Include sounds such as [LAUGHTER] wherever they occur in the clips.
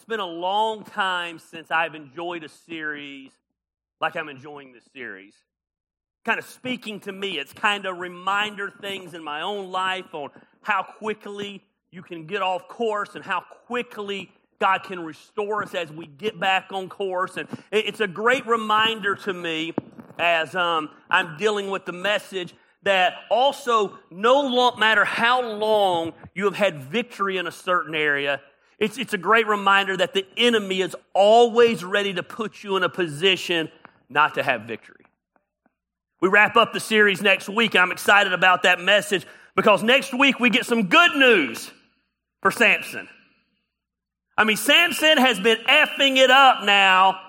It's been a long time since I've enjoyed a series like I'm enjoying this series. Kind of speaking to me, it's kind of reminder things in my own life on how quickly you can get off course and how quickly God can restore us as we get back on course. And it's a great reminder to me as um, I'm dealing with the message that also no matter how long you have had victory in a certain area, it's, it's a great reminder that the enemy is always ready to put you in a position not to have victory. We wrap up the series next week. I'm excited about that message because next week we get some good news for Samson. I mean, Samson has been effing it up now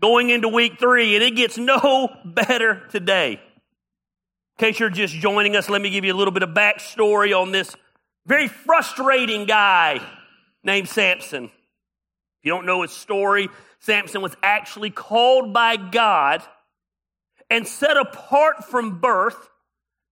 going into week three, and it gets no [LAUGHS] better today. In case you're just joining us, let me give you a little bit of backstory on this very frustrating guy named Samson. If you don't know his story, Samson was actually called by God and set apart from birth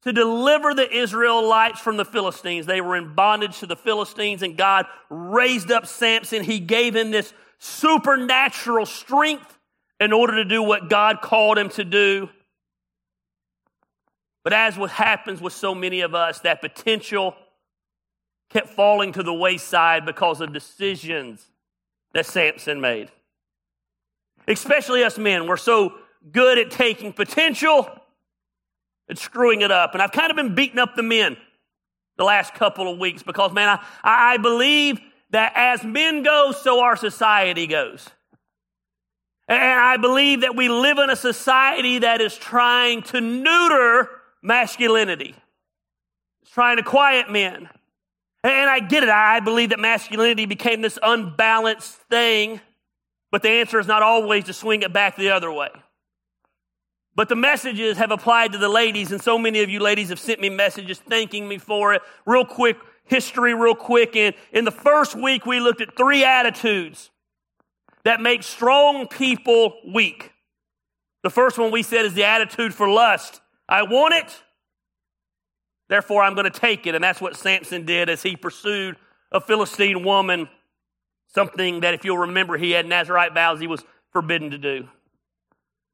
to deliver the Israelites from the Philistines. They were in bondage to the Philistines, and God raised up Samson. He gave him this supernatural strength in order to do what God called him to do. But as what happens with so many of us, that potential kept falling to the wayside because of decisions that Samson made. Especially us men, we're so good at taking potential and screwing it up. And I've kind of been beating up the men the last couple of weeks because, man, I, I believe that as men go, so our society goes. And I believe that we live in a society that is trying to neuter masculinity. It's trying to quiet men. And I get it. I believe that masculinity became this unbalanced thing, but the answer is not always to swing it back the other way. But the messages have applied to the ladies, and so many of you ladies have sent me messages thanking me for it. Real quick, history, real quick. In, in the first week, we looked at three attitudes that make strong people weak. The first one we said is the attitude for lust. I want it, therefore I'm going to take it. And that's what Samson did as he pursued a Philistine woman, something that, if you'll remember, he had Nazarite vows he was forbidden to do.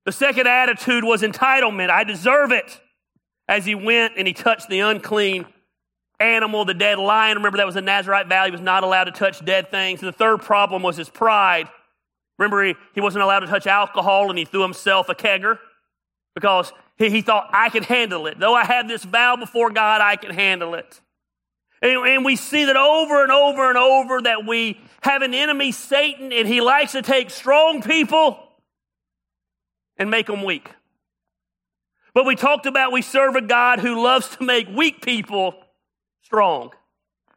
The second attitude was entitlement. I deserve it. As he went and he touched the unclean animal, the dead lion. Remember, that was a Nazarite vow. He was not allowed to touch dead things. And the third problem was his pride. Remember, he, he wasn't allowed to touch alcohol and he threw himself a kegger because he, he thought, I can handle it. Though I have this vow before God, I can handle it. And, and we see that over and over and over that we have an enemy, Satan, and he likes to take strong people and make them weak. But we talked about we serve a God who loves to make weak people strong.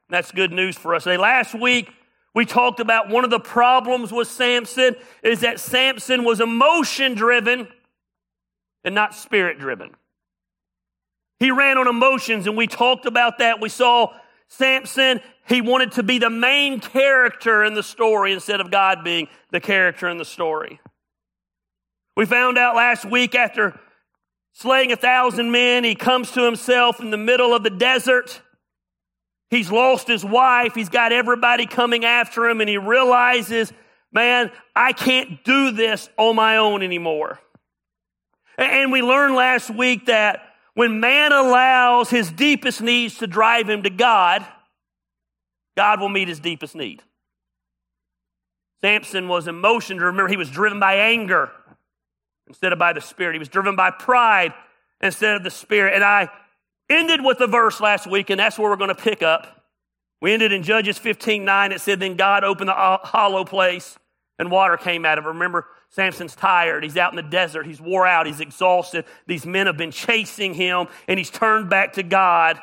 That's good news for us. Last week, we talked about one of the problems with Samson is that Samson was emotion driven and not spirit driven. He ran on emotions, and we talked about that. We saw Samson, he wanted to be the main character in the story instead of God being the character in the story. We found out last week after slaying a thousand men, he comes to himself in the middle of the desert. He's lost his wife. He's got everybody coming after him, and he realizes, man, I can't do this on my own anymore. And we learned last week that when man allows his deepest needs to drive him to God, God will meet his deepest need. Samson was emotional. Remember, he was driven by anger instead of by the Spirit. He was driven by pride instead of the Spirit. And I ended with a verse last week, and that's where we're going to pick up. We ended in Judges 15 9. It said, Then God opened the hollow place, and water came out of it. Remember, Samson's tired. He's out in the desert. He's wore out. He's exhausted. These men have been chasing him, and he's turned back to God.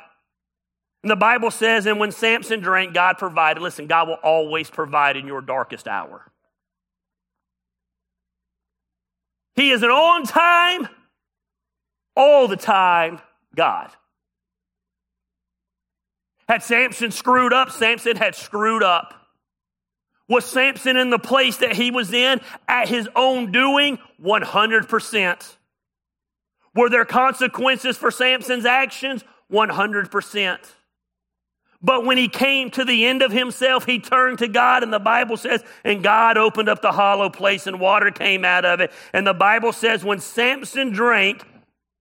And the Bible says, and when Samson drank, God provided. Listen, God will always provide in your darkest hour. He is an on time, all the time God. Had Samson screwed up? Samson had screwed up. Was Samson in the place that he was in at his own doing? 100%. Were there consequences for Samson's actions? 100%. But when he came to the end of himself, he turned to God, and the Bible says, and God opened up the hollow place, and water came out of it. And the Bible says, when Samson drank,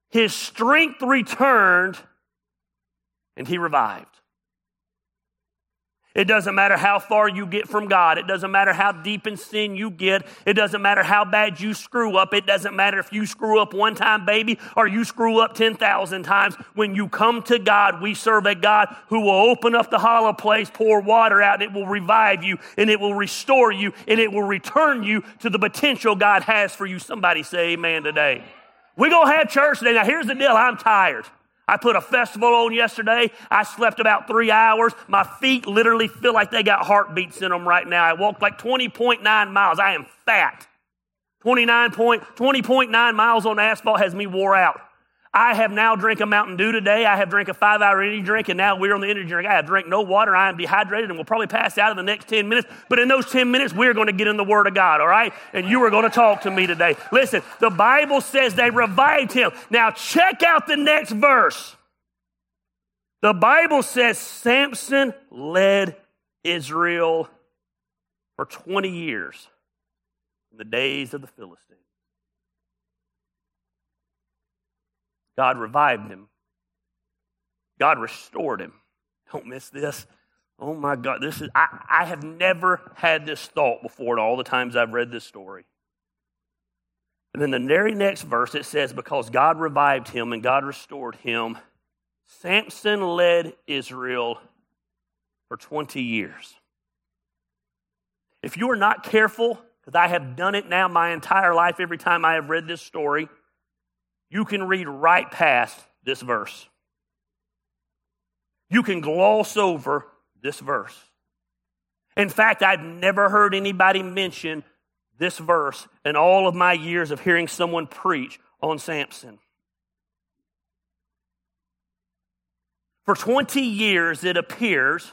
his strength returned, and he revived. It doesn't matter how far you get from God. It doesn't matter how deep in sin you get. It doesn't matter how bad you screw up. It doesn't matter if you screw up one time, baby, or you screw up 10,000 times. When you come to God, we serve a God who will open up the hollow place, pour water out, and it will revive you, and it will restore you, and it will return you to the potential God has for you. Somebody say amen today. We're going to have church today. Now, here's the deal I'm tired. I put a festival on yesterday. I slept about three hours. My feet literally feel like they got heartbeats in them right now. I walked like 20.9 miles. I am fat. 29 point, 20.9 miles on asphalt has me wore out. I have now drank a Mountain Dew today. I have drank a five hour energy drink, and now we're on the energy drink. I have drank no water. I am dehydrated and will probably pass out in the next 10 minutes. But in those 10 minutes, we're going to get in the Word of God, all right? And you are going to talk to me today. Listen, the Bible says they revived him. Now, check out the next verse. The Bible says Samson led Israel for 20 years in the days of the Philistines. God revived him. God restored him. Don't miss this. Oh my God, this is I, I have never had this thought before in all the times I've read this story. And then the very next verse it says, Because God revived him and God restored him, Samson led Israel for 20 years. If you are not careful, because I have done it now my entire life every time I have read this story, you can read right past this verse. You can gloss over this verse. In fact, I've never heard anybody mention this verse in all of my years of hearing someone preach on Samson. For 20 years, it appears,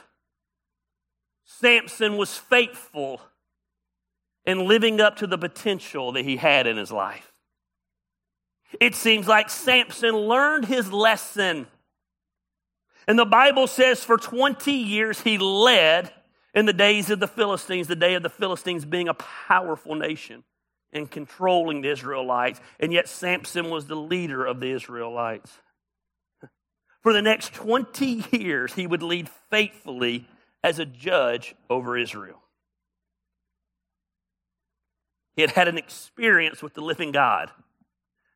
Samson was faithful in living up to the potential that he had in his life. It seems like Samson learned his lesson. And the Bible says for 20 years he led in the days of the Philistines, the day of the Philistines being a powerful nation and controlling the Israelites. And yet Samson was the leader of the Israelites. For the next 20 years, he would lead faithfully as a judge over Israel. He had had an experience with the living God.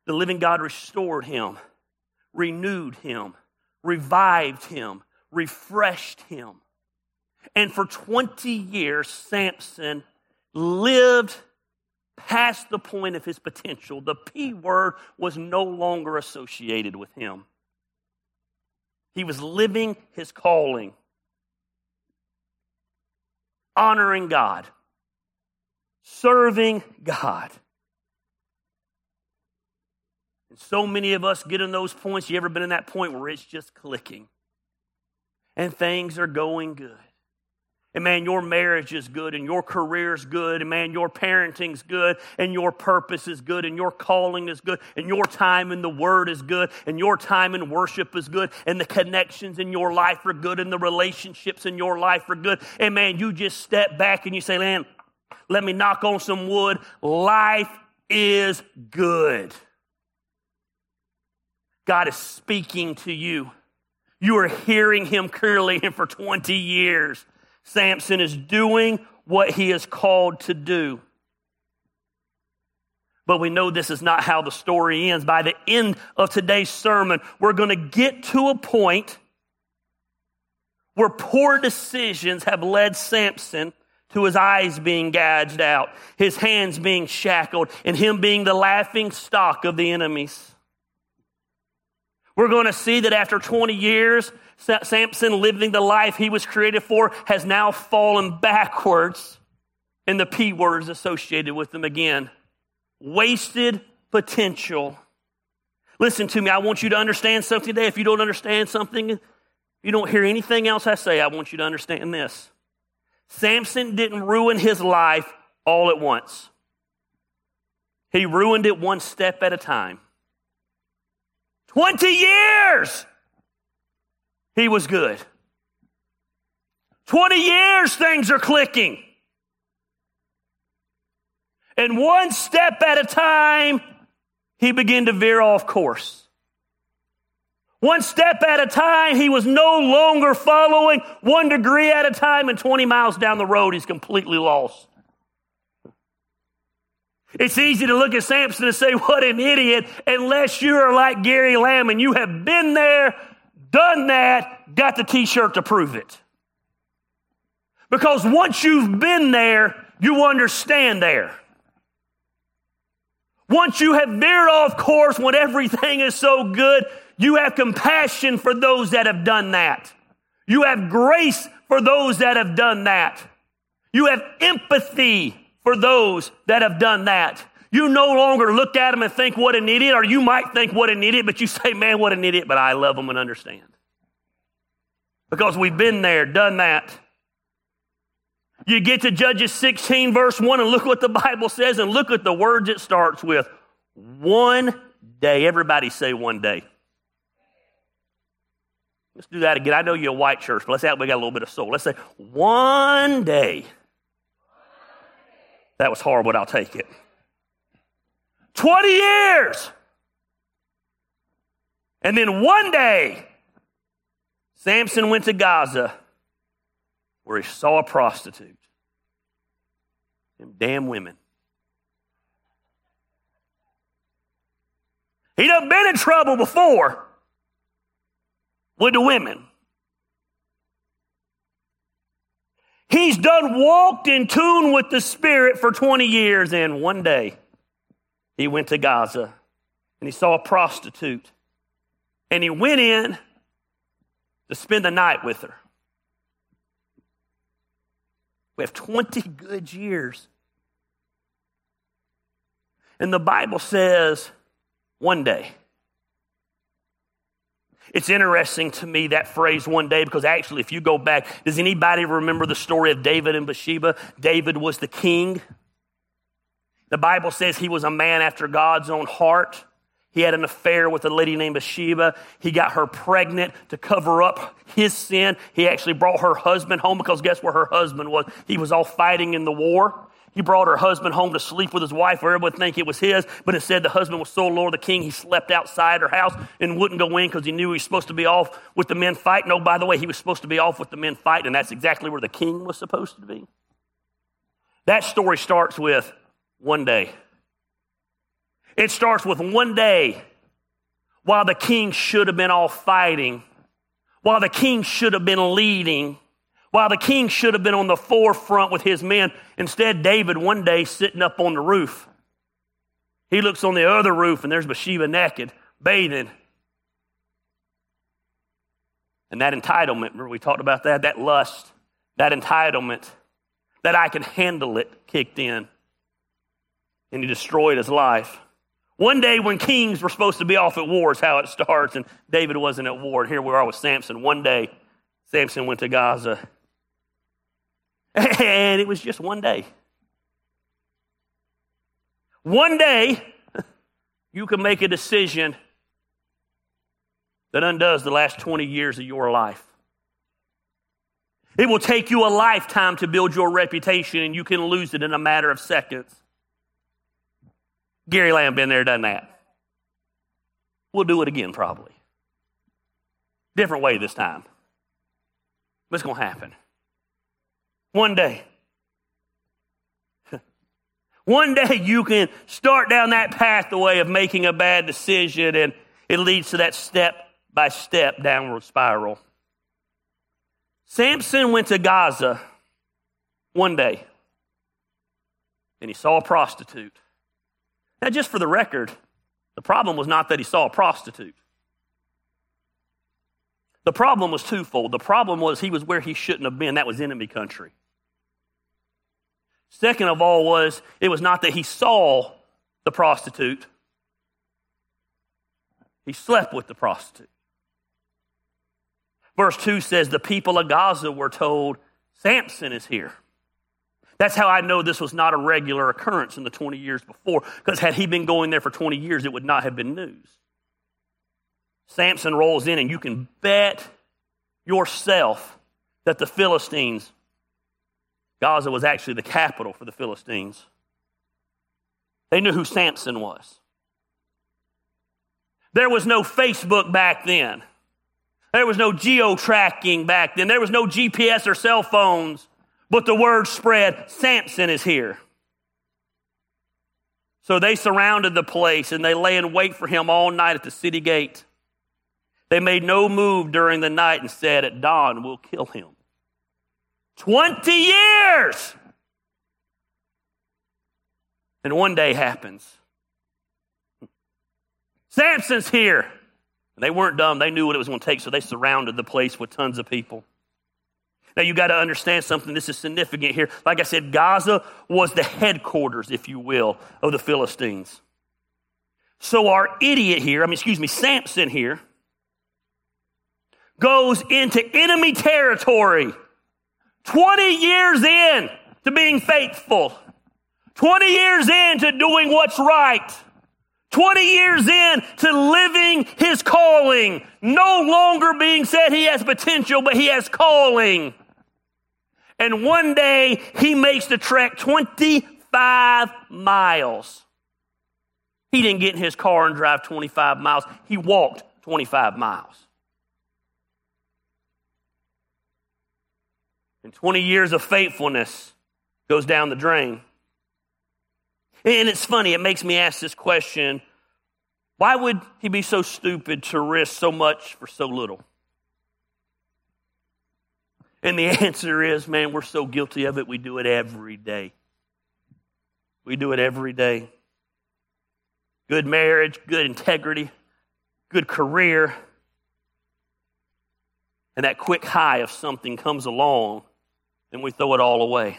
The living God restored him, renewed him, revived him, refreshed him. And for 20 years, Samson lived past the point of his potential. The P word was no longer associated with him. He was living his calling, honoring God, serving God. So many of us get in those points. You ever been in that point where it's just clicking and things are going good? And man, your marriage is good, and your career is good, and man, your parenting's good, and your purpose is good, and your calling is good, and your time in the Word is good, and your time in worship is good, and the connections in your life are good, and the relationships in your life are good. And man, you just step back and you say, man, let me knock on some wood. Life is good. God is speaking to you. You are hearing him clearly, and for 20 years, Samson is doing what he is called to do. But we know this is not how the story ends. By the end of today's sermon, we're going to get to a point where poor decisions have led Samson to his eyes being gouged out, his hands being shackled, and him being the laughing stock of the enemies. We're going to see that after 20 years, Samson living the life he was created for has now fallen backwards, and the P word is associated with them again. Wasted potential. Listen to me, I want you to understand something today. If you don't understand something, you don't hear anything else I say, I want you to understand this. Samson didn't ruin his life all at once. He ruined it one step at a time. 20 years he was good. 20 years things are clicking. And one step at a time, he began to veer off course. One step at a time, he was no longer following one degree at a time, and 20 miles down the road, he's completely lost. It's easy to look at Samson and say, What an idiot, unless you are like Gary Lamb and you have been there, done that, got the t shirt to prove it. Because once you've been there, you understand there. Once you have veered off course when everything is so good, you have compassion for those that have done that. You have grace for those that have done that. You have empathy for those that have done that. You no longer look at them and think, what an idiot, or you might think, what an idiot, but you [LAUGHS] say, man, what an idiot, but I love them and understand. Because we've been there, done that. You get to Judges 16, verse 1, and look what the Bible says, and look at the words it starts with. One day. Everybody say one day. Let's do that again. I know you're a white church, but let's say we got a little bit of soul. Let's say one day. That was horrible, but I'll take it. 20 years. And then one day, Samson went to Gaza where he saw a prostitute. Them damn women. He done been in trouble before with the women. He's done walked in tune with the Spirit for 20 years, and one day he went to Gaza and he saw a prostitute. And he went in to spend the night with her. We have 20 good years. And the Bible says one day. It's interesting to me that phrase one day because actually, if you go back, does anybody remember the story of David and Bathsheba? David was the king. The Bible says he was a man after God's own heart. He had an affair with a lady named Bathsheba. He got her pregnant to cover up his sin. He actually brought her husband home because guess where her husband was? He was all fighting in the war. He brought her husband home to sleep with his wife where everyone would think it was his, but it said the husband was so Lord the king, he slept outside her house and wouldn't go in because he knew he was supposed to be off with the men fighting. No, by the way, he was supposed to be off with the men fighting, and that's exactly where the king was supposed to be. That story starts with one day. It starts with one day while the king should have been off fighting, while the king should have been leading, while the king should have been on the forefront with his men. Instead, David one day sitting up on the roof. He looks on the other roof and there's Bathsheba naked, bathing. And that entitlement, remember we talked about that? That lust, that entitlement, that I can handle it kicked in. And he destroyed his life. One day when kings were supposed to be off at war is how it starts, and David wasn't at war. And here we are with Samson. One day, Samson went to Gaza. And it was just one day. One day, you can make a decision that undoes the last 20 years of your life. It will take you a lifetime to build your reputation, and you can lose it in a matter of seconds. Gary Lamb been there, done that. We'll do it again probably. Different way this time. What's going to happen? One day. [LAUGHS] One day you can start down that pathway of making a bad decision and it leads to that step by step downward spiral. Samson went to Gaza one day and he saw a prostitute. Now, just for the record, the problem was not that he saw a prostitute. The problem was twofold. The problem was he was where he shouldn't have been. That was enemy country. Second of all was it was not that he saw the prostitute. He slept with the prostitute. Verse 2 says the people of Gaza were told, Samson is here. That's how I know this was not a regular occurrence in the 20 years before, because had he been going there for 20 years, it would not have been news. Samson rolls in, and you can bet yourself that the Philistines, Gaza was actually the capital for the Philistines. They knew who Samson was. There was no Facebook back then. There was no geo tracking back then. There was no GPS or cell phones. But the word spread Samson is here. So they surrounded the place and they lay in wait for him all night at the city gate. They made no move during the night and said, At dawn, we'll kill him. 20 years! And one day happens. Samson's here. They weren't dumb. They knew what it was going to take, so they surrounded the place with tons of people. Now, you got to understand something. This is significant here. Like I said, Gaza was the headquarters, if you will, of the Philistines. So, our idiot here, I mean, excuse me, Samson here, goes into enemy territory 20 years in to being faithful, 20 years in to doing what's right. 20 years in to living his calling, no longer being said he has potential, but he has calling. And one day he makes the trek 25 miles. He didn't get in his car and drive 25 miles. He walked 25 miles. And 20 years of faithfulness goes down the drain. And it's funny, it makes me ask this question why would he be so stupid to risk so much for so little? And the [LAUGHS] answer is, man, we're so guilty of it, we do it every day. We do it every day. Good marriage, good integrity, good career. And that quick high of something comes along, and we throw it all away.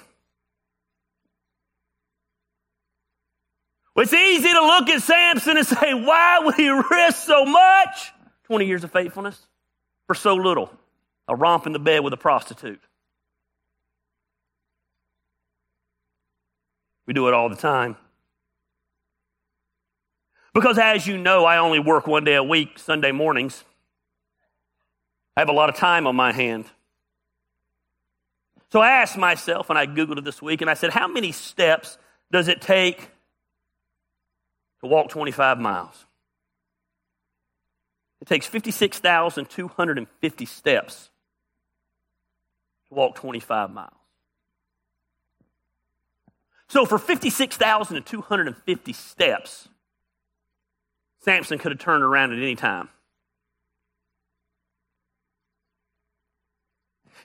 It's easy to look at Samson and say, why would he risk so much? 20 years of faithfulness for so little. A romp in the bed with a prostitute. We do it all the time. Because as you know, I only work one day a week, Sunday mornings. I have a lot of time on my hand. So I asked myself, and I Googled it this week, and I said, how many steps does it take to walk 25 miles. It takes 56,250 steps to walk 25 miles. So, for 56,250 steps, Samson could have turned around at any time.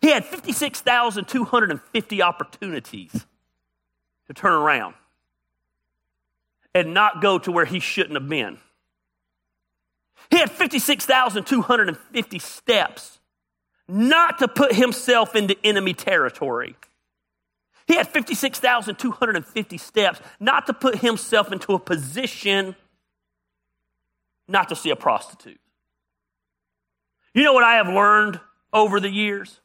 He had 56,250 opportunities to turn around and not go to where he shouldn't have been. He had 56,250 steps not to put himself into enemy territory. He had 56,250 steps not to put himself into a position not to see a prostitute. You know what I have learned over the years?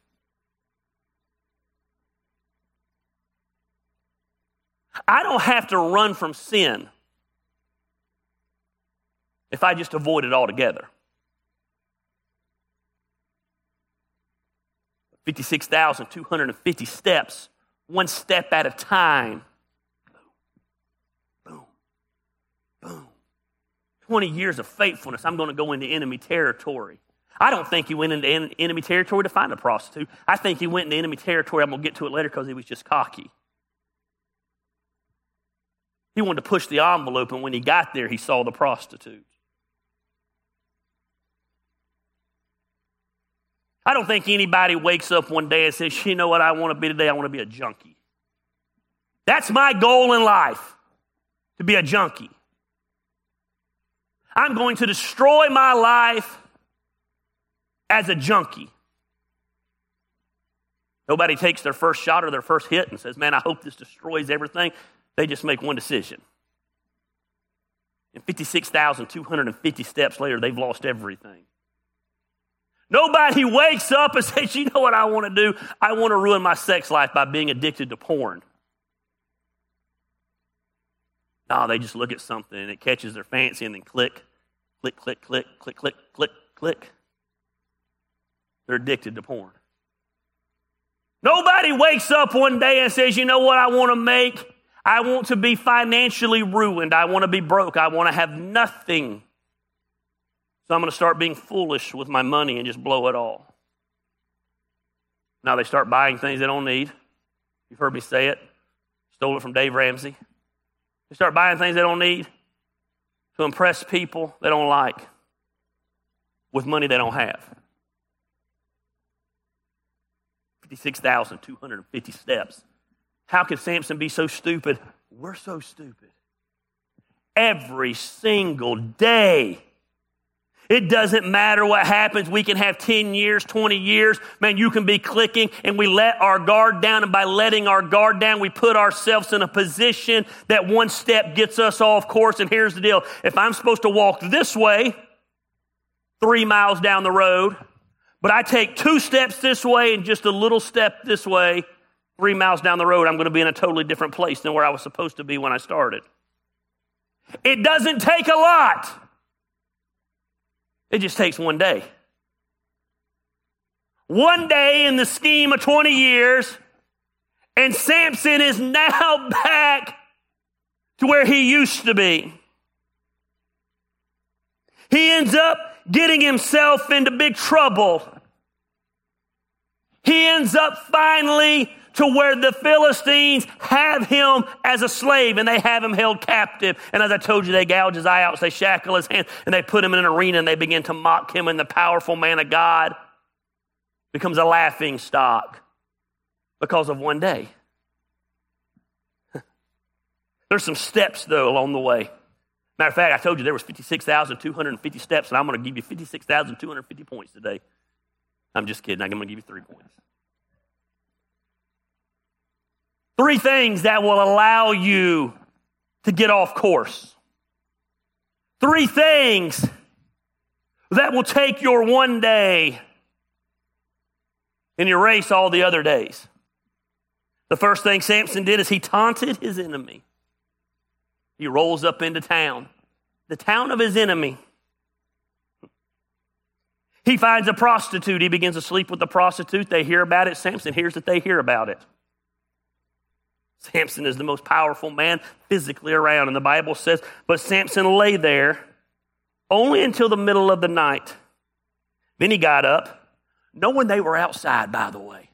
I don't have to run from sin if I just avoid it altogether. 56,250 steps, one step at a time. Boom, boom, boom. 20 years of faithfulness, I'm going to go into enemy territory. I don't think he went into enemy territory to find a prostitute. I think he went into enemy territory. I'm going to get to it later because he was just cocky. He wanted to push the envelope, and when he got there, he saw the prostitute. I don't think anybody wakes up one day and says, you know what I want to be today? I want to be a junkie. That's my goal in life, to be a junkie. I'm going to destroy my life as a junkie. Nobody takes their first shot or their first hit and says, Man, I hope this destroys everything. They just make one decision. And 56,250 steps later, they've lost everything. Nobody wakes up and [LAUGHS] says, you know what I want to do? I want to ruin my sex life by being addicted to porn. No, they just look at something and it catches their fancy and then click, click, click, click, click, click, click, click. They're addicted to porn. Nobody wakes up one day and says, you know what I want to make? I want to be financially ruined. I want to be broke. I want to have nothing. So I'm going to start being foolish with my money and just blow it all. Now they start buying things they don't need. You've heard me say it. Stole it from Dave Ramsey. They start buying things they don't need to impress people they don't like with money they don't have. 56,250 steps. How could Samson be so stupid? We're so stupid. Every single day. It doesn't matter what happens. We can have 10 years, 20 years. Man, you can be clicking and we let our guard down. And by letting our guard down, we put ourselves in a position that one step gets us off course. And here's the deal. If I'm supposed to walk this way, three miles down the road, but I take two steps this way and just a little step this way, three miles down the road, I'm going to be in a totally different place than where I was supposed to be when I started. It doesn't take a lot, it just takes one day. One day in the scheme of 20 years, and Samson is now [LAUGHS] back to where he used to be. He ends up getting himself into big trouble. He ends up finally to where the Philistines have him as a slave and they have him held captive. And as I told you, they gouge his eye out, they shackle his hands, and they put him in an arena and they begin to mock him. And the powerful man of God becomes a laughing stock because of one day. [LAUGHS] There's some steps, though, along the way. Matter of fact, I told you there was 56,250 steps, and I'm going to give you 56,250 points today. I'm just kidding. I'm going to give you three points. Three things that will allow you to get off course. Three things that will take your one day and erase all the other days. The first thing Samson did is he taunted his enemy. He rolls up into town, the town of his enemy. He finds a prostitute. He begins to sleep with the prostitute. They hear about it. Samson hears that they hear about it. Samson is the most powerful man physically around. And the Bible says, but Samson lay there only until the middle of the night. Then he got up, knowing they were outside, by the way.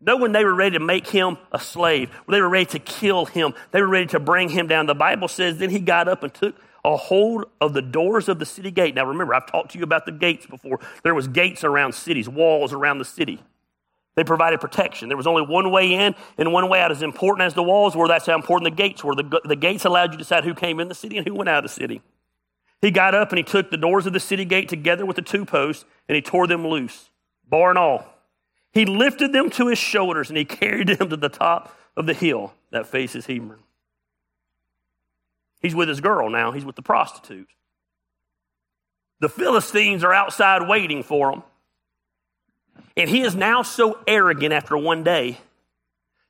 Knowing they were ready to make him a slave, they were ready to kill him, they were ready to bring him down. The Bible says, then he got up and took a hold of the doors of the city gate. Now remember, I've talked to you about the gates before. There was gates around cities, walls around the city. They provided protection. There was only one way in and one way out. As important as the walls were, that's how important the gates were. The, the gates allowed you to decide who came in the city and who went out of the city. He got up and he took the doors of the city gate together with the two posts and he tore them loose, bar and all. He lifted them to his shoulders and he [LAUGHS] carried them to the top of the hill that faces Hebron. He's with his girl now, he's with the prostitute. The Philistines are outside waiting for him. And he is now so arrogant after one day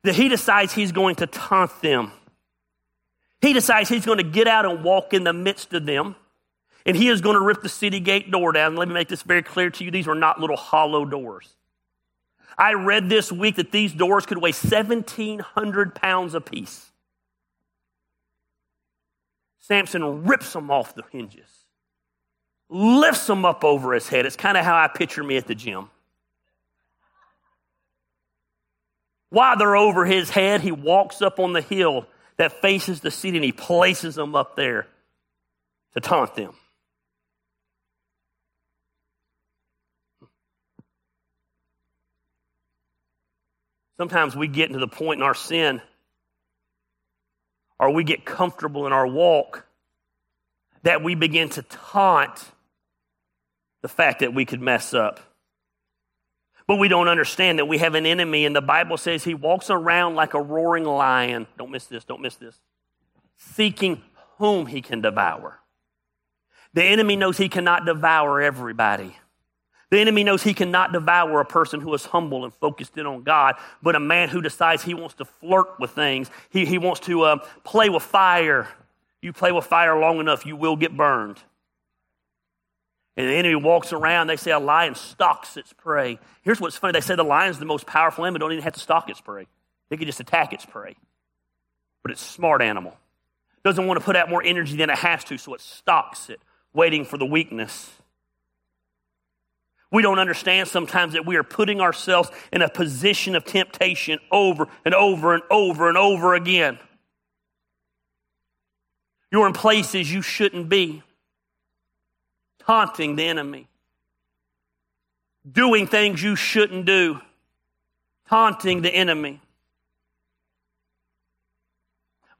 that he decides he's going to taunt them. He decides he's going to get out and walk in the midst of them. And he is going to rip the city gate door down. Let me make this very clear to you. These were not little hollow doors. I read this week that these doors could weigh 1,700 pounds apiece. Samson rips them off the hinges, lifts them up over his head. It's kind of how I picture me at the gym. While they're over his head, he walks up on the hill that faces the city and he places them up there to taunt them. Sometimes we get into the point in our sin or we get comfortable in our walk that we begin to taunt the fact that we could mess up. But we don't understand that we have an enemy, and the Bible says he walks around like a roaring lion. Don't miss this, don't miss this. Seeking whom he can devour. The enemy knows he cannot devour everybody. The enemy knows he cannot devour a person who is humble and focused in on God, but a man who decides he wants to flirt with things, he, he wants to uh, play with fire. You play with fire long enough, you will get burned. And the enemy walks around. They say a lion stalks its prey. Here's what's funny. They say the lion's the most powerful animal. Don't even have to stalk its prey. They can just attack its prey. But it's a smart animal. Doesn't want to put out more energy than it has to, so it stalks it, waiting for the weakness. We don't understand sometimes that we are putting ourselves in a position of temptation over and over and over and over again. You're in places you shouldn't be, taunting the enemy, doing things you shouldn't do, taunting the enemy,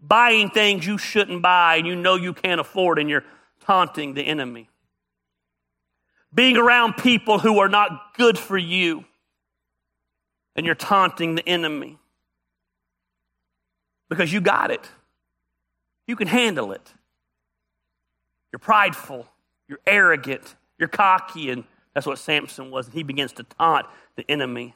buying things you shouldn't buy and you know you can't afford, and you're taunting the enemy being around people who are not good for you, and you're taunting the enemy because you got it. You can handle it. You're prideful, you're arrogant, you're cocky, and that's what Samson was. He begins to taunt the enemy.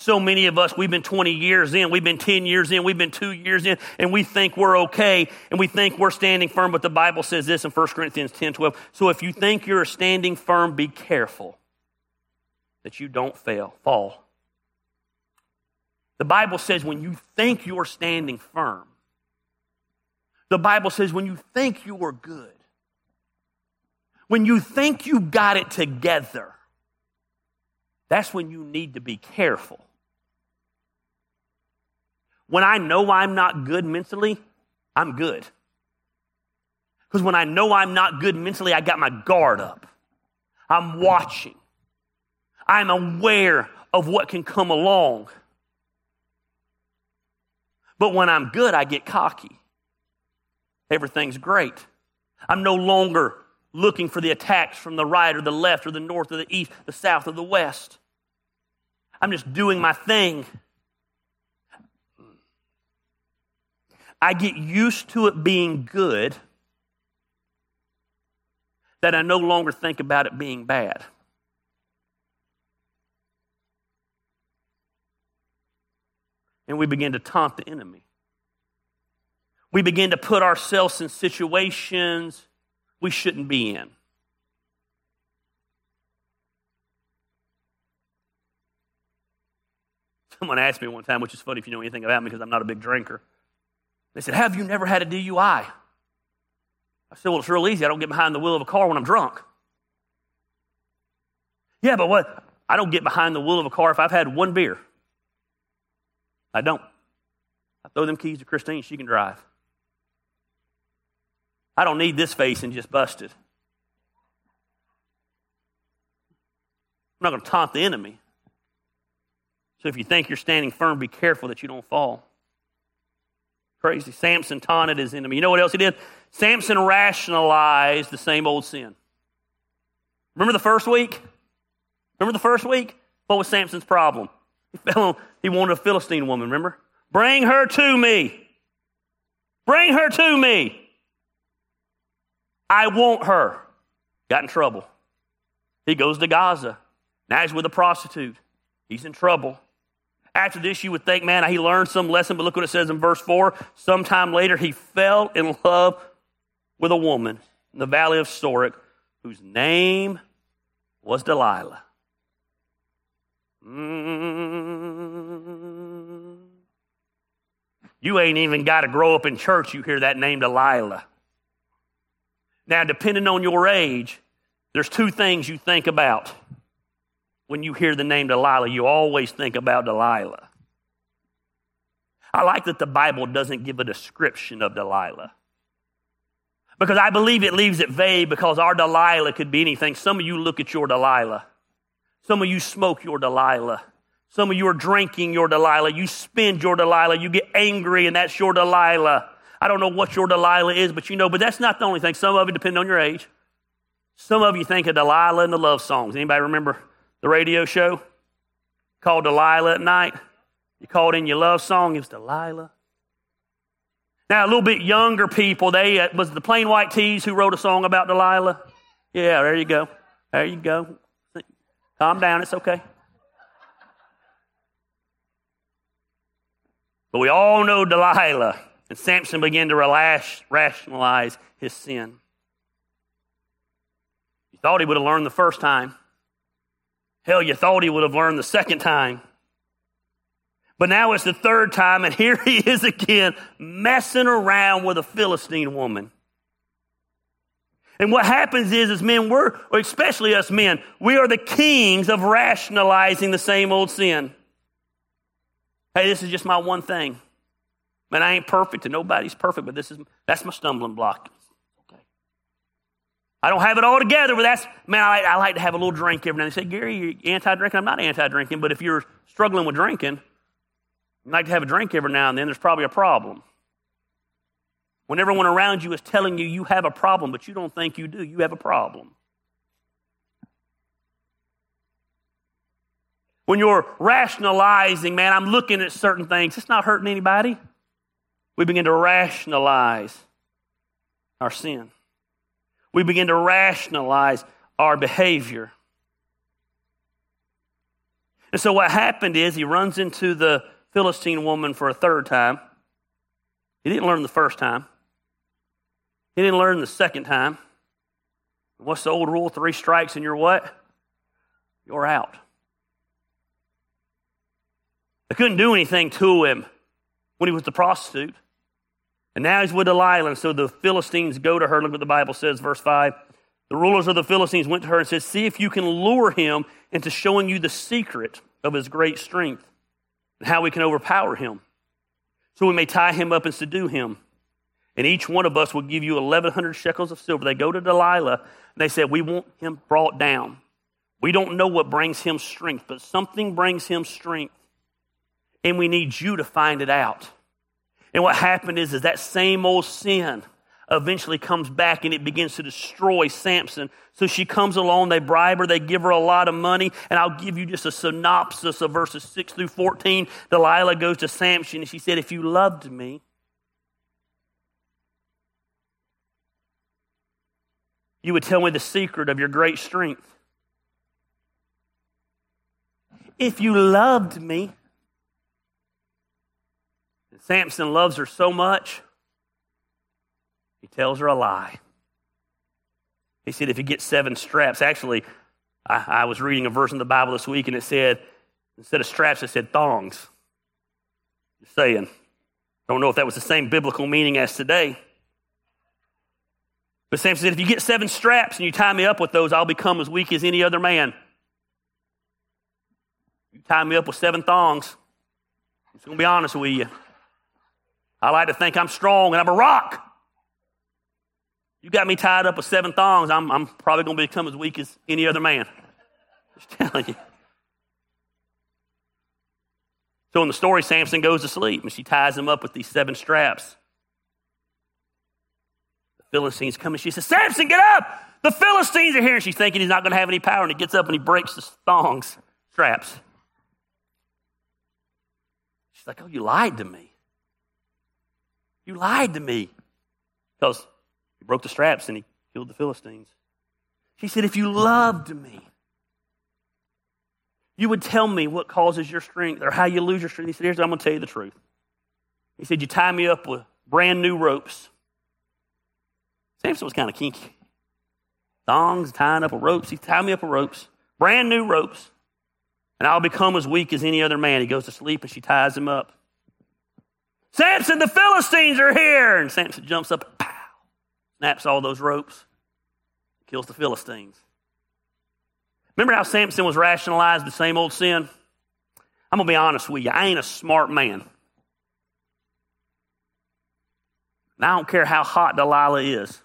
So many of us, we've been 20 years in, we've been 10 years in, we've been two years in, and we think we're okay and we think we're standing firm. But the Bible says this in 1 Corinthians 10 12. So if you think you're standing firm, be careful that you don't fail, fall. The Bible says when you think you're standing firm, the Bible says when you think you are good, when you think you got it together, that's when you need to be careful when I know I'm not good mentally, I'm good. Because when I know I'm not good mentally, I got my guard up. I'm watching. I'm aware of what can come along. But when I'm good, I get cocky. Everything's great. I'm no longer looking for the attacks from the right or the left or the north or the east, the south or the west. I'm just doing my thing. I get used to it being good that I no longer think about it being bad. And we begin to taunt the enemy. We begin to put ourselves in situations we shouldn't be in. Someone asked me one time, which is funny if you know anything about me because I'm not a big drinker. They said, Have you never had a DUI? I said, Well, it's real easy. I don't get behind the wheel of a car when I'm drunk. Yeah, but what? I don't get behind the wheel of a car if I've had one beer. I don't. I throw them keys to Christine, she can drive. I don't need this face and just busted. I'm not going to taunt the enemy. So if you think you're standing firm, be careful that you don't fall. Crazy. Samson taunted his enemy. You know what else he did? Samson rationalized the same old sin. Remember the first week? Remember the first week? What was Samson's problem? He fell he wanted a Philistine woman, remember? Bring her to me. Bring her to me. I want her. Got in trouble. He goes to Gaza. Now he's with a prostitute. He's in trouble. After this, you would think, man, he learned some lesson, but look what it says in verse 4. Sometime later, he fell in love with a woman in the valley of Sorek whose name was Delilah. Mm. You ain't even got to grow up in church, you hear that name Delilah. Now, depending on your age, there's two things you think about when you hear the name Delilah, you always think about Delilah. I like that the Bible doesn't give a description of Delilah. Because I believe it leaves it vague because our Delilah could be anything. Some of you look at your Delilah. Some of you smoke your Delilah. Some of you are drinking your Delilah. You spend your Delilah. You get angry and that's your Delilah. I don't know what your Delilah is, but you know, but that's not the only thing. Some of it depend on your age. Some of you think of Delilah and the love songs. Anybody remember the radio show called Delilah at night. You called in your love song, it was Delilah. Now, a little bit younger people, they uh, was the Plain White T's who wrote a song about Delilah. Yeah, there you go. There you go. Calm down, it's okay. But we all know Delilah, and Samson began to rationalize his sin. You thought he would have learned the first time. Hell, you thought he would have learned the second time. But now it's the third time, and [LAUGHS] here he is again messing around with a Philistine woman. And what happens is, as men, we're, or especially us men, we are the kings of rationalizing the same old sin. Hey, this is just my one thing. Man, I ain't perfect and nobody's perfect, but this is that's my stumbling block. Okay. I don't have it all together, but that's man, I, I like to have a little drink every now and. They say, Gary, you're anti-drinking. I'm not anti-drinking, but if you're struggling with drinking, you like to have a drink every now and then, there's probably a problem. When everyone around you is telling you you have a problem, but you don't think you do, you have a problem. When you're rationalizing, man, I'm looking at certain things, it's not hurting anybody. We begin to rationalize our sin. We begin to rationalize our behavior. And so what happened is he runs into the Philistine woman for a third time. He didn't learn the first time. He didn't learn the second time. What's the old rule? Three strikes and you're what? You're out. They couldn't do anything to him when he was the prostitute. And now he's with Delilah. And so the Philistines go to her. Look what the Bible says, verse 5. The rulers of the Philistines went to her and said, See if you can lure him into showing you the secret of his great strength and how we can overpower him, so we may tie him up and subdue him and each one of us will give you 1,100 shekels of silver. They go to Delilah, and they said, We want him brought down. We don't know what brings him strength, but something brings him strength, and we need you to find it out. And what happened is, is that same old sin eventually comes back and it begins to destroy Samson. So she comes along, they bribe her, they give her a lot of money, and I'll give you just a synopsis of verses 6 through 14. Delilah goes to Samson and she said, If you loved me, you would tell me the secret of your great strength. If you loved me, Samson loves her so much, he tells her a lie. He said, if you get seven straps, actually, I, I was reading a verse in the Bible this week and it said, instead of straps, it said thongs. Just saying. Don't know if that was the same biblical meaning as today. But Samson said, if you get seven straps and you tie me up with those, I'll become as weak as any other man. You tie me up with seven thongs. I'm just going to be honest with you. I like to think I'm strong and I'm a rock. You got me tied up with seven thongs, I'm, I'm probably going to become as weak as any other man. Just [LAUGHS] telling you. So in the story, Samson goes to sleep and she ties him up with these seven straps. The Philistines come and she says, Samson, get up! The Philistines are here. And she's thinking he's not going to have any power. And he gets up and he breaks the thongs, straps. She's like, Oh, you lied to me. You lied to me. Because he broke the straps and he killed the Philistines. She said, If you loved me, you would tell me what causes your strength or how you lose your strength. He said, Here's what I'm going to tell you the truth. He said, You tie me up with brand new ropes Samson was kind of kinky. Thongs, tying up a ropes. He tied me up with ropes, brand new ropes, and I'll become as weak as any other man. He goes to sleep and she ties him up. Samson, the Philistines are here. And Samson jumps up and pow, snaps all those ropes, kills the Philistines. Remember how Samson was rationalized the same old sin? I'm going to be honest with you. I ain't a smart man. And I don't care how hot Delilah is.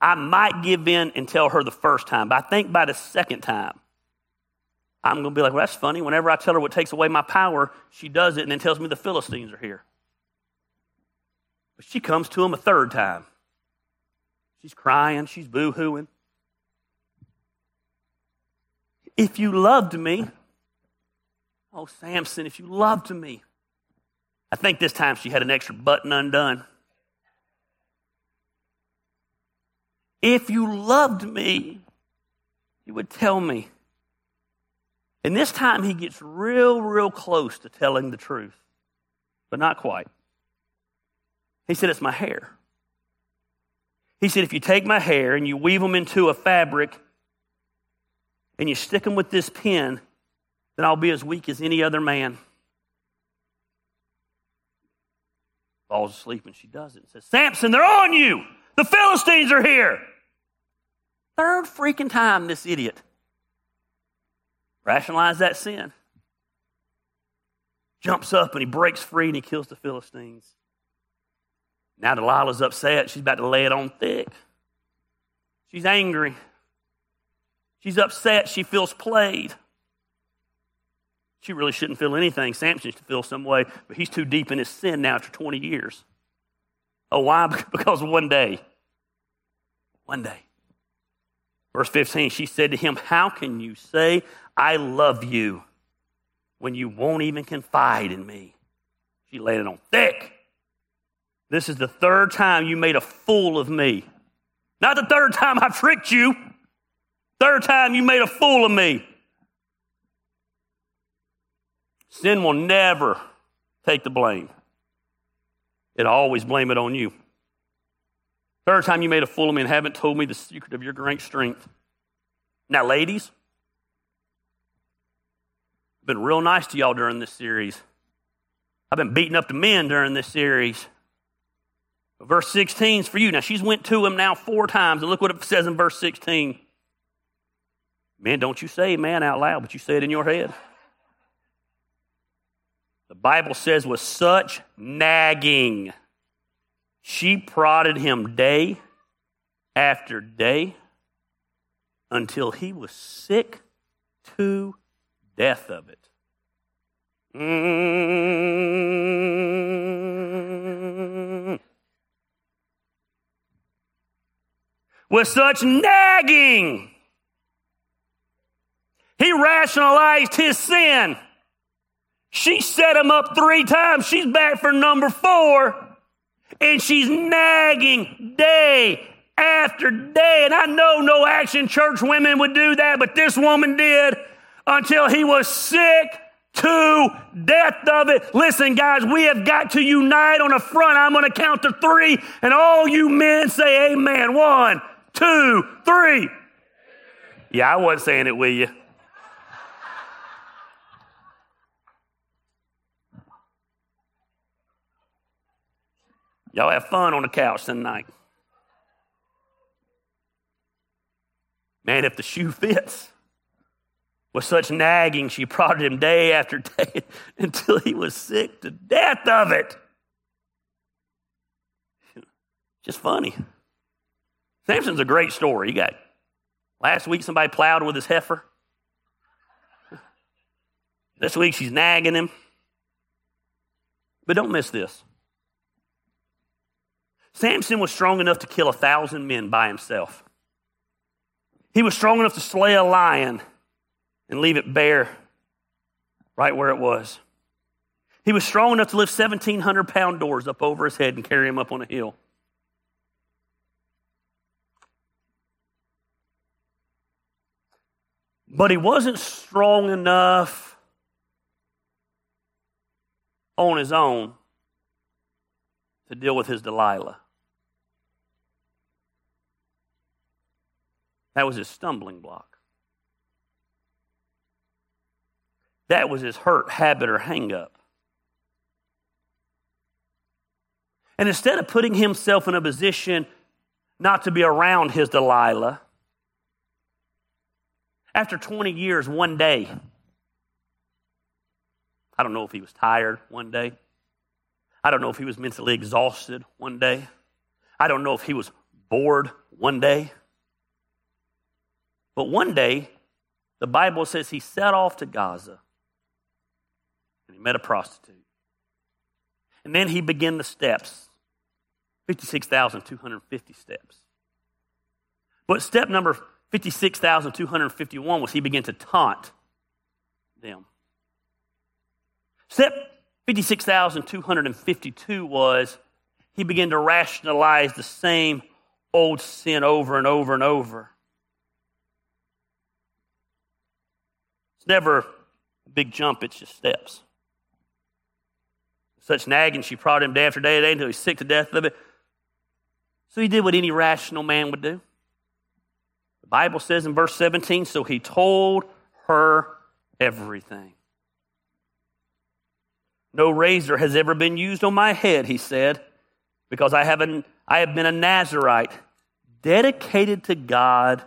I might give in and tell her the first time, but I think by the second time, I'm going to be like, well, that's funny. Whenever I tell her what takes away my power, she does it and then tells me the Philistines are here. But she comes to him a third time. She's crying, she's boo hooing. If you loved me, oh, Samson, if you loved me, I think this time she had an extra button undone. If you loved me, you would tell me. And this time he gets real, real close to telling the truth, but not quite. He said, It's my hair. He said, If you take my hair and you weave them into a fabric and you stick them with this pin, then I'll be as weak as any other man. Falls asleep and she does it and says, Samson, they're on you. The Philistines are here. Third freaking time this idiot rationalized that sin. Jumps up and he breaks free and he kills the Philistines. Now Delilah's upset. She's about to lay it on thick. She's angry. She's upset. She feels played. She really shouldn't feel anything. Samson should feel some way, but he's too deep in his sin now after 20 years. Oh, why? [LAUGHS] Because one day, one day, verse 15, she said to him, How can you say, I love you, when you won't even confide in me? She laid it on thick. This is the third time you made a fool of me. Not the third time I tricked you. Third time you made a fool of me. Sin will never take the blame. It'll always blame it on you. Third time you made a fool of me and haven't told me the secret of your great strength. Now, ladies, I've been real nice to y'all during this series. I've been beating up the men during this series. Verse 16 is for you. Now, she's went to him now four times, and look what it says in verse 16. Man, don't you say man out loud, but you say it in your head. The Bible says, with such nagging, she prodded him day after day until he was sick to death of it. Mm. With such nagging, he rationalized his sin. She set him up three times. She's back for number four. And she's nagging day after day. And I know no action church women would do that, but this woman did until he was sick to death of it. Listen, guys, we have got to unite on the front. I'm going to count to three, and all you men say amen. One, two, three. Yeah, I wasn't saying it with you. Y'all have fun on the couch tonight. Man, if the shoe fits. With such nagging, she prodded him day after day [LAUGHS] until he was sick to death of it. Just funny. Samson's a great story. You got last week somebody plowed with his heifer. This week she's nagging him. But don't miss this. Samson was strong enough to kill a thousand men by himself. He was strong enough to slay a lion and leave it bare right where it was. He was strong enough to lift 1,700 pound doors up over his head and carry him up on a hill. But he wasn't strong enough on his own to deal with his Delilah. That was his stumbling block. That was his hurt, habit, or hang up. And instead of putting himself in a position not to be around his Delilah, after 20 years, one day, I don't know if he was tired one day. I don't know if he was mentally exhausted one day. I don't know if he was bored one day. But one day, the Bible says he set off to Gaza and he met a prostitute. And then he began the steps 56,250 steps. But step number 56,251 was he began to taunt them. Step 56,252 was he began to rationalize the same old sin over and over and over. It's never a big jump, it's just steps. Such nagging, she prodded him day after day, day until he's sick to death of it. So he did what any rational man would do. The Bible says in verse 17, so he told her everything. No razor has ever been used on my head, he said, because I have, an, I have been a Nazarite, dedicated to God.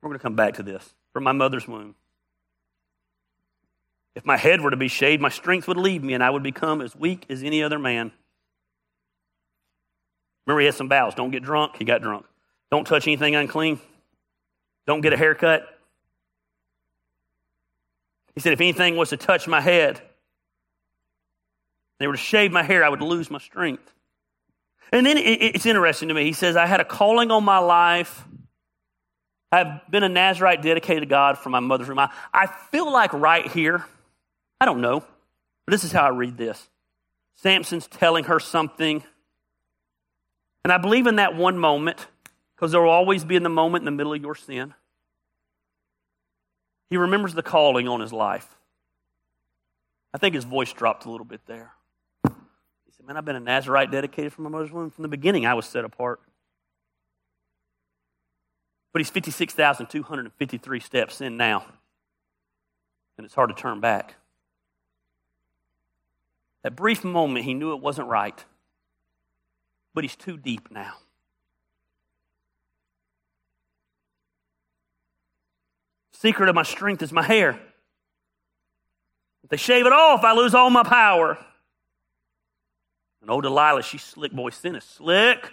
We're going to come back to this from my mother's womb. If my head were to be shaved, my strength would leave me and I would become as weak as any other man. Remember, he had some vows. Don't get drunk. He got drunk. Don't touch anything unclean. Don't get a haircut. He said, if anything was to touch my head, they were to shave my hair, I would lose my strength. And then it's interesting to me. He says, I had a calling on my life. I've been a Nazarite dedicated to God from my mother's womb. I feel like right here, I don't know, but this is how I read this. Samson's telling her something and I believe in that one moment, because there will always be in the moment in the middle of your sin. He remembers the calling on his life. I think his voice dropped a little bit there. He said, Man, I've been a Nazarite dedicated from my mother's womb. From the beginning, I was set apart. But he's 56,253 steps in now. And it's hard to turn back. That brief moment, he knew it wasn't right but he's too deep now. Secret of my strength is my hair. If they shave it off, I lose all my power. And old Delilah, she's slick, boy. Sin is slick.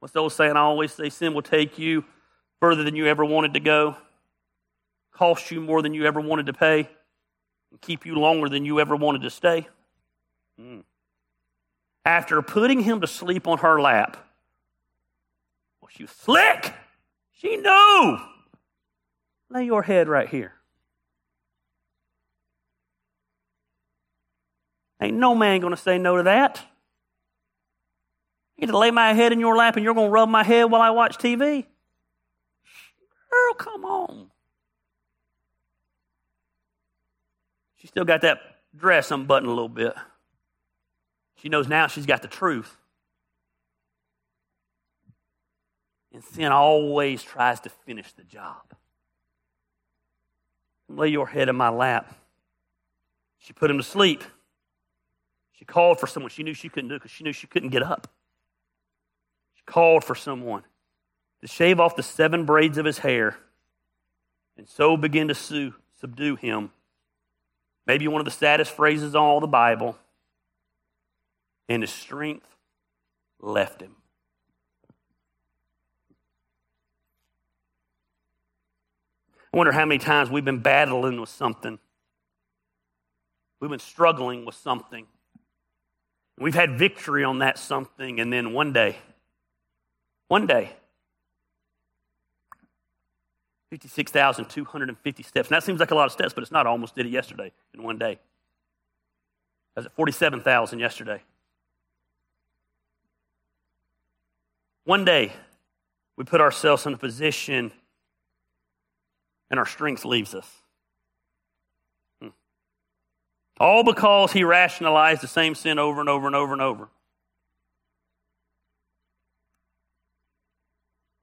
What's the old saying I always say? Sin will take you further than you ever wanted to go, cost you more than you ever wanted to pay, keep you longer than you ever wanted to stay. Mm after putting him to sleep on her lap. Well, she was slick. She knew. Lay your head right here. Ain't no man going to say no to that. You get to lay my head in your lap and you're going to rub my head while I watch TV? Girl, come on. Still got that dress unbuttoned a little bit. She knows now she's got the truth. And sin always tries to finish the job. Lay your head in my lap. She put him to sleep. She called for someone she knew she couldn't do because she knew she couldn't get up. She called for someone to shave off the seven braids of his hair and so begin to sue, subdue him. Maybe one of the saddest phrases in all the Bible and his strength left him. I wonder how many times we've been battling with something. We've been struggling with something. We've had victory on that something, and then one day, one day, 56,250 steps. And that seems like a lot of steps, but it's not. I almost did it yesterday in one day. I was at 47,000 yesterday. One day, we put ourselves in a position and our strength leaves us. Hmm. All because he rationalized the same sin over and over and over and over.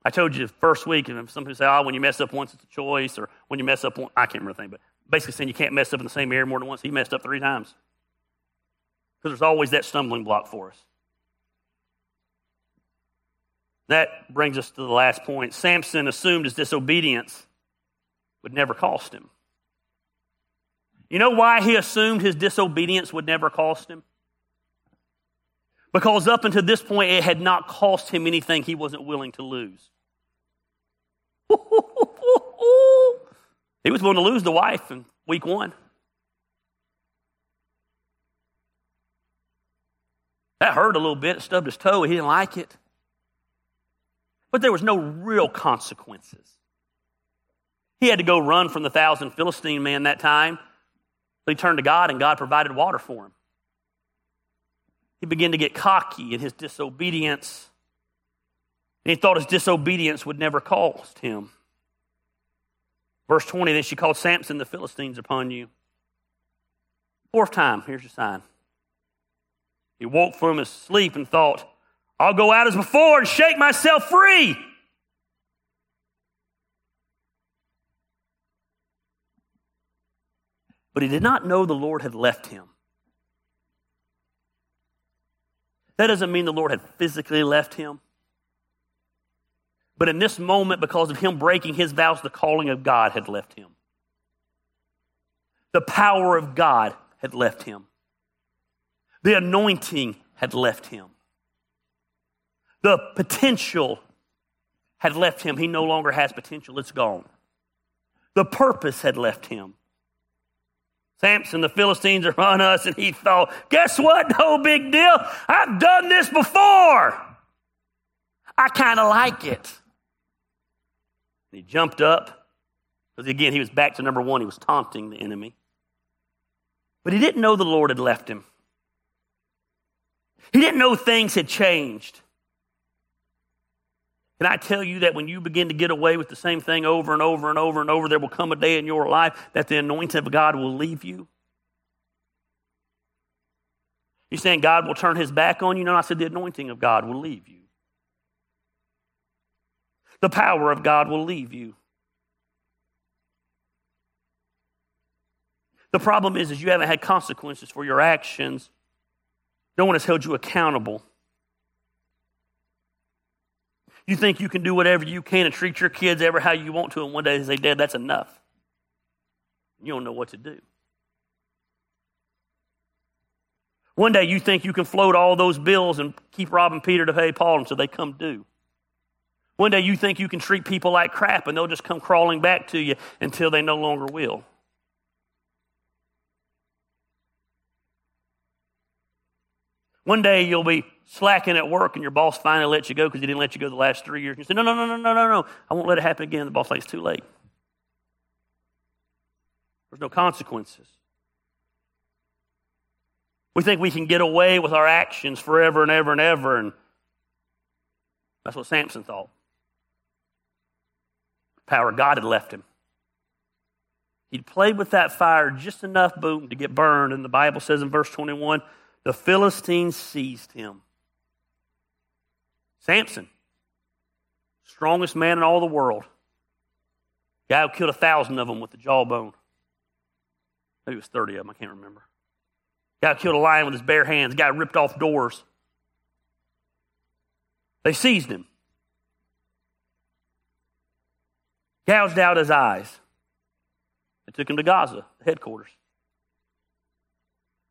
I told you the first week, and some people say, oh, when you mess up once, it's a choice, or when you mess up once, I can't remember the thing, but basically saying you can't mess up in the same area more than once. He messed up three times. Because there's always that stumbling block for us. That brings us to the last point. Samson assumed his disobedience would never cost him. You know why he assumed his disobedience would never cost him? Because up until this point, it had not cost him anything he wasn't willing to lose. He was willing to lose the wife in week one. That hurt a little bit. It stubbed his toe. He didn't like it. But there was no real consequences. He had to go run from the thousand Philistine men that time. So he turned to God, and God provided water for him. He began to get cocky in his disobedience. And he thought his disobedience would never cost him. Verse 20 Then she called Samson the Philistines upon you. Fourth time, here's your sign. He woke from his sleep and thought, I'll go out as before and shake myself free. But he did not know the Lord had left him. That doesn't mean the Lord had physically left him. But in this moment, because of him breaking his vows, the calling of God had left him. The power of God had left him. The anointing had left him. The potential had left him. He no longer has potential, it's gone. The purpose had left him. Samson, the Philistines are on us, and he thought, guess what? No big deal. I've done this before. I kind of like it. And he jumped up, because again, he was back to number one. He was taunting the enemy. But he didn't know the Lord had left him. He didn't know things had changed. Can I tell you that when you begin to get away with the same thing over and over and over and over, there will come a day in your life that the anointing of God will leave you? You're saying God will turn his back on you? No, I said the anointing of God will leave you. The power of God will leave you. The problem is, is you haven't had consequences for your actions. No one has held you accountable. You think you can do whatever you can and treat your kids ever how you want to, and one day they say, Dad, that's enough. You don't know what to do. One day you think you can float all those bills and keep robbing Peter to pay Paul until they come due. One day you think you can treat people like crap and they'll just come crawling back to you until they no longer will. One day you'll be slacking at work and your boss finally lets you go because he didn't let you go the last three years. You say, no, no, no, no, no, no, no. I won't let it happen again. The boss like, it's too late. There's no consequences. We think we can get away with our actions forever and ever and ever, and that's what Samson thought. Power God had left him. He'd played with that fire just enough, boom, to get burned. And the Bible says in verse 21 the Philistines seized him. Samson, strongest man in all the world. Guy who killed a thousand of them with the jawbone. Maybe it was 30 of them, I can't remember. Guy killed a lion with his bare hands. Guy ripped off doors. They seized him. Gouged out his eyes. They took him to Gaza, headquarters.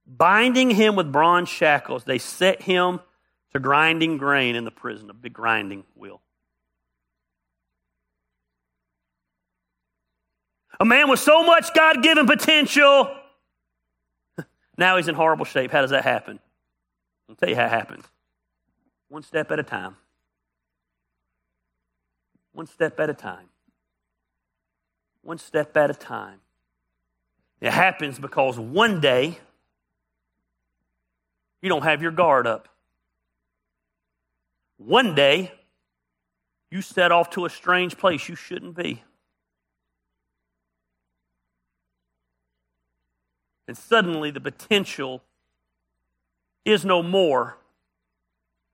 Binding him with bronze shackles, they set him to grinding grain in the prison, a big grinding wheel. A man with so much God given potential. [LAUGHS] now he's in horrible shape. How does that happen? I'll tell you how it happens. One step at a time. One step at a time. One step at a time. It happens because one day you don't have your guard up. One day, you set off to a strange place you shouldn't be. And suddenly, the potential is no more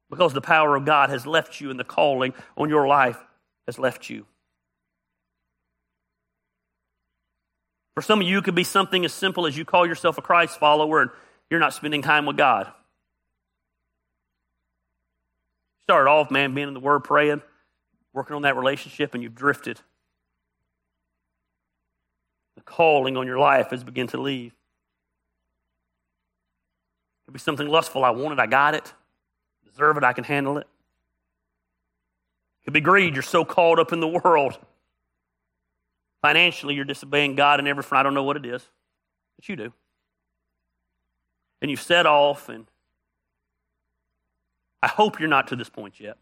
because the power of God has left you and the calling on your life has left you. For some of you, it could be something as simple as you call yourself a Christ follower and you're not spending time with God. Started off, man, being in the Word, praying, working on that relationship, and you've drifted. The calling on your life has begun to leave. It could be something lustful. I want it, I got it. Deserve it, I can handle it. It could be greed. You're so caught up in the world. Financially, you're disobeying God in every front. I don't know what it is, but you do. And you've set off and I hope you're not to this point yet.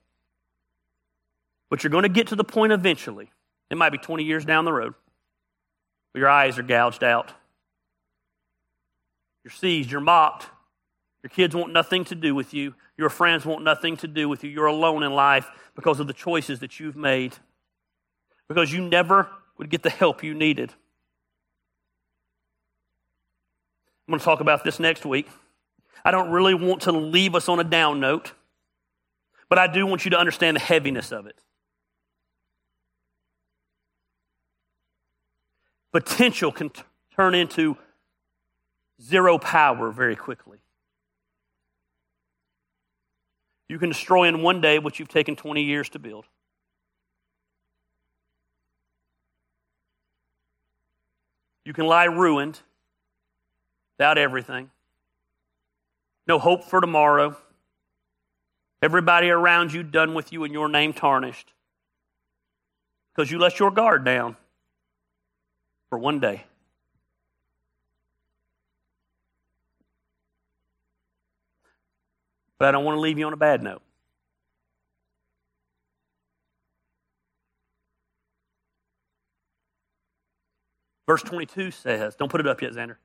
But you're going to get to the point eventually. It might be 20 years down the road. Where your eyes are gouged out. You're seized, you're mocked. Your kids want nothing to do with you. Your friends want nothing to do with you. You're alone in life because of the choices that you've made. Because you never would get the help you needed. I'm going to talk about this next week. I don't really want to leave us on a down note. But I do want you to understand the heaviness of it. Potential can t- turn into zero power very quickly. You can destroy in one day what you've taken 20 years to build. You can lie ruined without everything. No hope for tomorrow. Everybody around you done with you and your name tarnished because you let your guard down for one day. But I don't want to leave you on a bad note. Verse 22 says, don't put it up yet, Xander.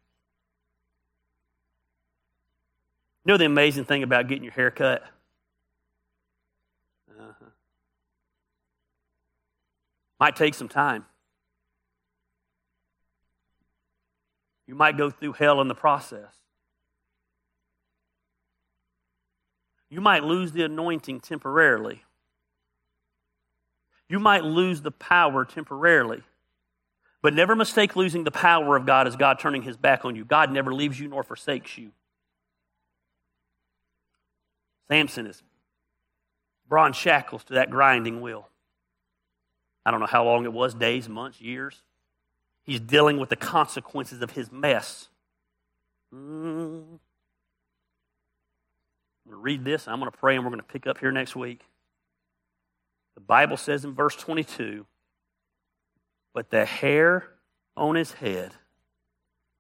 You know the amazing thing about getting your hair cut? Uh-huh. Might take some time. You might go through hell in the process. You might lose the anointing temporarily. You might lose the power temporarily. But never mistake losing the power of God as God turning his back on you. God never leaves you nor forsakes you. Samson is bronze shackles to that grinding wheel. I don't know how long it was days, months, years. He's dealing with the consequences of his mess. I'm going to read this, I'm going to pray, and we're going to pick up here next week. The Bible says in verse 22 but the hair on his head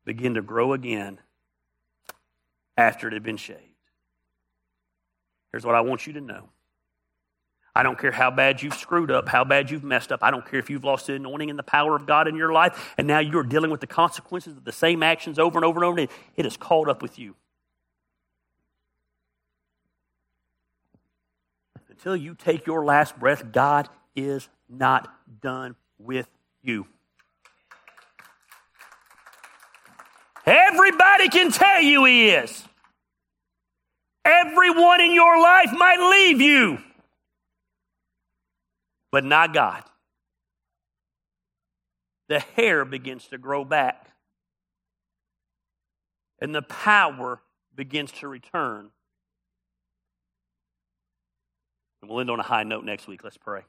began to grow again after it had been shaved. Here's what I want you to know. I don't care how bad you've screwed up, how bad you've messed up. I don't care if you've lost the anointing and the power of God in your life, and now you're dealing with the consequences of the same actions over and over and over. And it has caught up with you. Until you take your last breath, God is not done with you. Everybody can tell you he is. Everyone in your life might leave you, but not God. The hair begins to grow back, and the power begins to return. And we'll end on a high note next week. Let's pray.